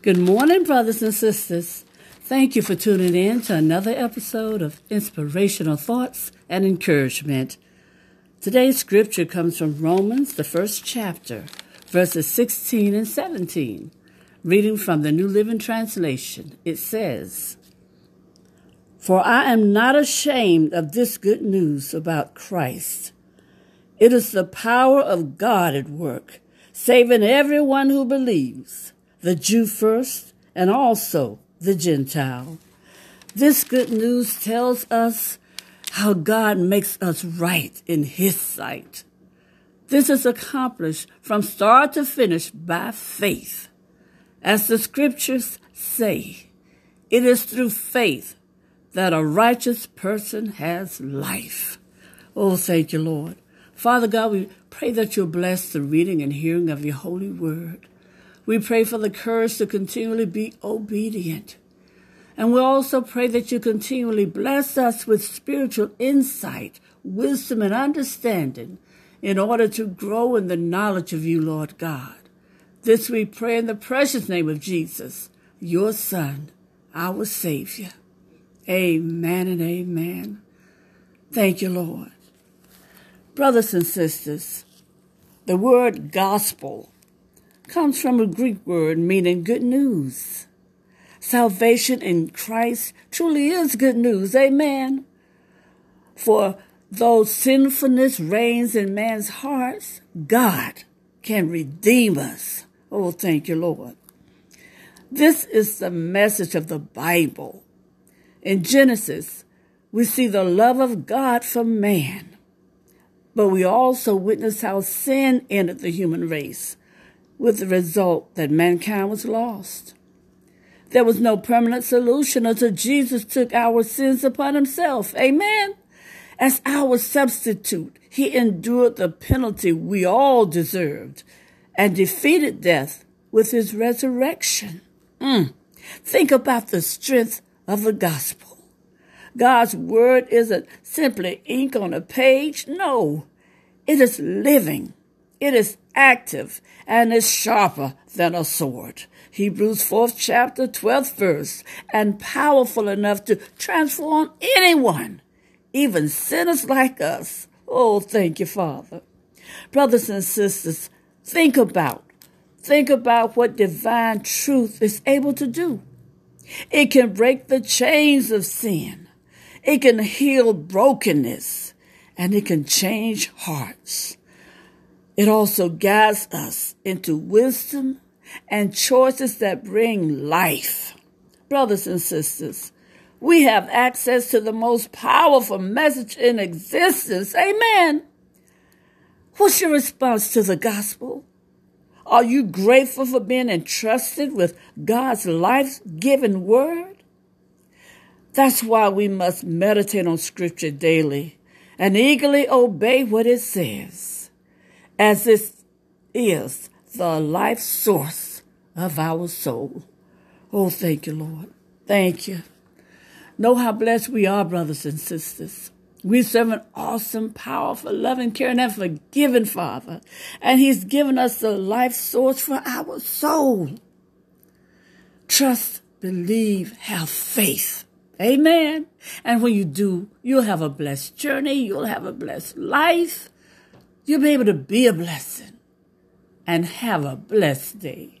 Good morning, brothers and sisters. Thank you for tuning in to another episode of Inspirational Thoughts and Encouragement. Today's scripture comes from Romans, the first chapter, verses 16 and 17. Reading from the New Living Translation, it says, For I am not ashamed of this good news about Christ. It is the power of God at work, saving everyone who believes the Jew first, and also the Gentile. This good news tells us how God makes us right in His sight. This is accomplished from start to finish by faith. As the scriptures say, it is through faith that a righteous person has life. Oh, thank you, Lord. Father God, we pray that you'll bless the reading and hearing of your holy word. We pray for the courage to continually be obedient. And we also pray that you continually bless us with spiritual insight, wisdom, and understanding in order to grow in the knowledge of you, Lord God. This we pray in the precious name of Jesus, your Son, our Savior. Amen and amen. Thank you, Lord. Brothers and sisters, the word gospel comes from a Greek word meaning good news. Salvation in Christ truly is good news. Amen. For though sinfulness reigns in man's hearts, God can redeem us. Oh, thank you, Lord. This is the message of the Bible. In Genesis, we see the love of God for man, but we also witness how sin entered the human race with the result that mankind was lost. There was no permanent solution until Jesus took our sins upon himself. Amen. As our substitute, he endured the penalty we all deserved and defeated death with his resurrection. Mm. Think about the strength of the gospel. God's word isn't simply ink on a page. No, it is living. It is active and is sharper than a sword. Hebrews 4th chapter, 12th verse, and powerful enough to transform anyone, even sinners like us. Oh, thank you, Father. Brothers and sisters, think about, think about what divine truth is able to do. It can break the chains of sin. It can heal brokenness and it can change hearts. It also guides us into wisdom and choices that bring life. Brothers and sisters, we have access to the most powerful message in existence. Amen. What's your response to the gospel? Are you grateful for being entrusted with God's life giving word? That's why we must meditate on scripture daily and eagerly obey what it says as it is the life source of our soul. Oh, thank you, Lord. Thank you. Know how blessed we are, brothers and sisters. We serve an awesome, powerful, loving, caring, and forgiving Father. And He's given us the life source for our soul. Trust, believe, have faith. Amen. And when you do, you'll have a blessed journey. You'll have a blessed life. You'll be able to be a blessing and have a blessed day.